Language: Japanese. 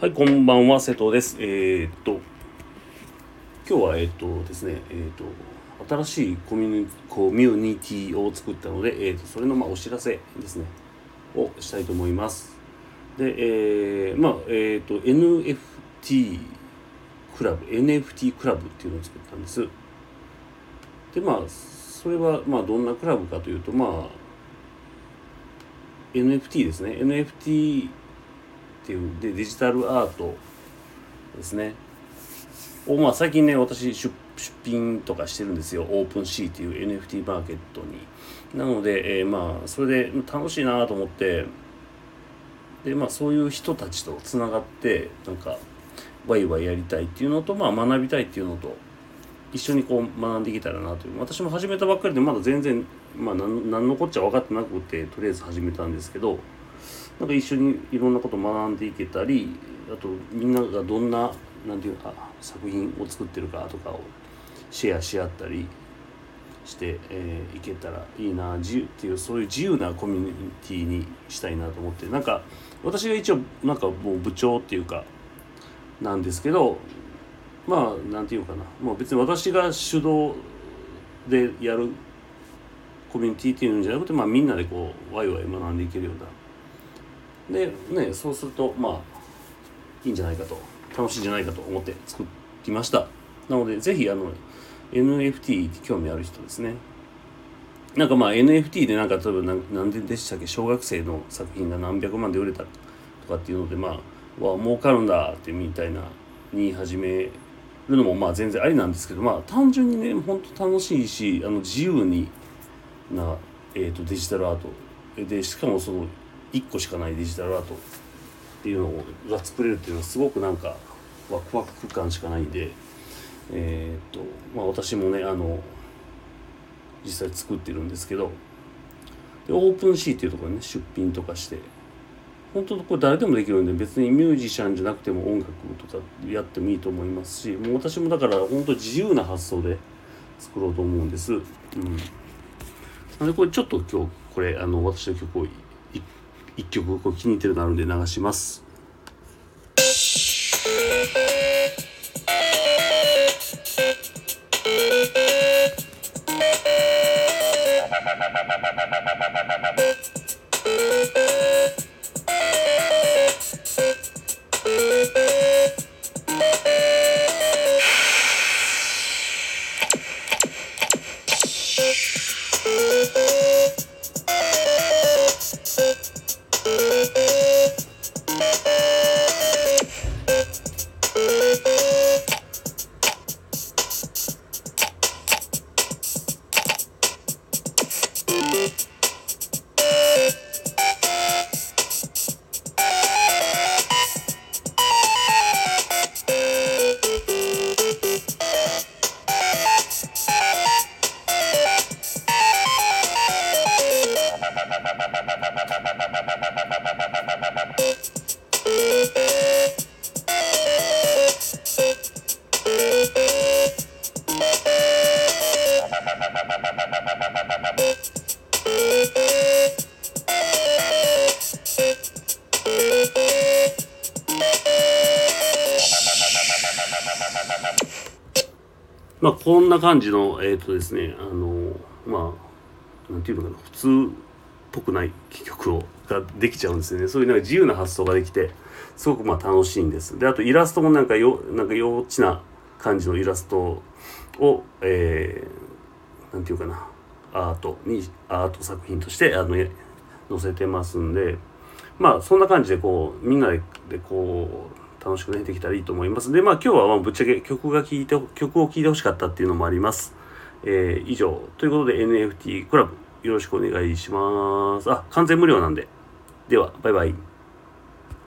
はい、こんばんは、瀬戸です。えー、っと、今日は、えー、っとですね、えー、っと、新しいコミュニコミュニティを作ったので、え、っと、それの、まあ、お知らせですね、をしたいと思います。で、えー、まあ、え、っと、NFT クラブ、NFT クラブっていうのを作ったんです。で、まあ、それは、まあ、どんなクラブかというと、まあ、NFT ですね。NFT っていうでデジタルアートですね。をまあ最近ね私出品とかしてるんですよ。オープンシーっていう NFT マーケットに。なので、えー、まあそれで楽しいなと思って。でまあそういう人たちとつながってなんかワイワイやりたいっていうのとまあ学びたいっていうのと一緒にこう学んでいけたらなという。私も始めたばっかりでまだ全然まあ何のこっちゃ分かってなくてとりあえず始めたんですけどなんか一緒にいろんなこと学んでいけたりあとみんながどんななんていうか作品を作ってるかとかをシェアし合ったりして、えーいけたらいいな自由っていうそういう自由なコミュニティにしたいなと思って。なんか私が一応なんかもう部長っていうかなんですけどまあなんていうかな。もう別に私が主導でやるコミュニティっていうんじゃなくて、まあ、みんなでこうワイワイ学んでいけるようなでねそうするとまあいいんじゃないかと楽しいんじゃないかと思って作りました。なのでぜひあの NFT に興味ある人ですね。なんかまあ NFT でなんか例えばなんなんででしたっけ？小学生の作品が何百万で売れたとかっていうのでまあわ儲かるんだってみたいなに始めるのもまあ全然ありなんですけどまあ単純にね本当楽しいしあの自由にな、えー、とデジタルアート。でしかもその1個しかないデジタルアートっていうのが作れるっていうのはすごくなんかワクワク感しかないんでえーっとまあ私もねあの実際作ってるんですけどでオープンシーっていうところにね出品とかして本当これ誰でもできるんで別にミュージシャンじゃなくても音楽とかやってもいいと思いますしもう私もだから本当自由な発想で作ろうと思うんです。うんなんでこれちょっと今日これあの私の曲を1曲こう気に入ってるのあるんで流します。まあこんな感じのえっ、とですねあのまあなんていうのかな普通っぽくない曲をができちゃうんですよね。そういうなんか自由な発想ができてすごくまあ楽しいんです。であとイラストもなんかよなんか幼稚な感じのイラストをえー、なんていうかなアートにアート作品としてあの載せてますんでまあそんな感じでこうみんなでこう楽しくねできたらいいと思います。でまあ今日はまあぶっちゃけ曲が聴いて曲を聴いてほしかったっていうのもあります。えー以上。ということで NFT クラブよろしくお願いします。あ完全無料なんで。ではバイバイ。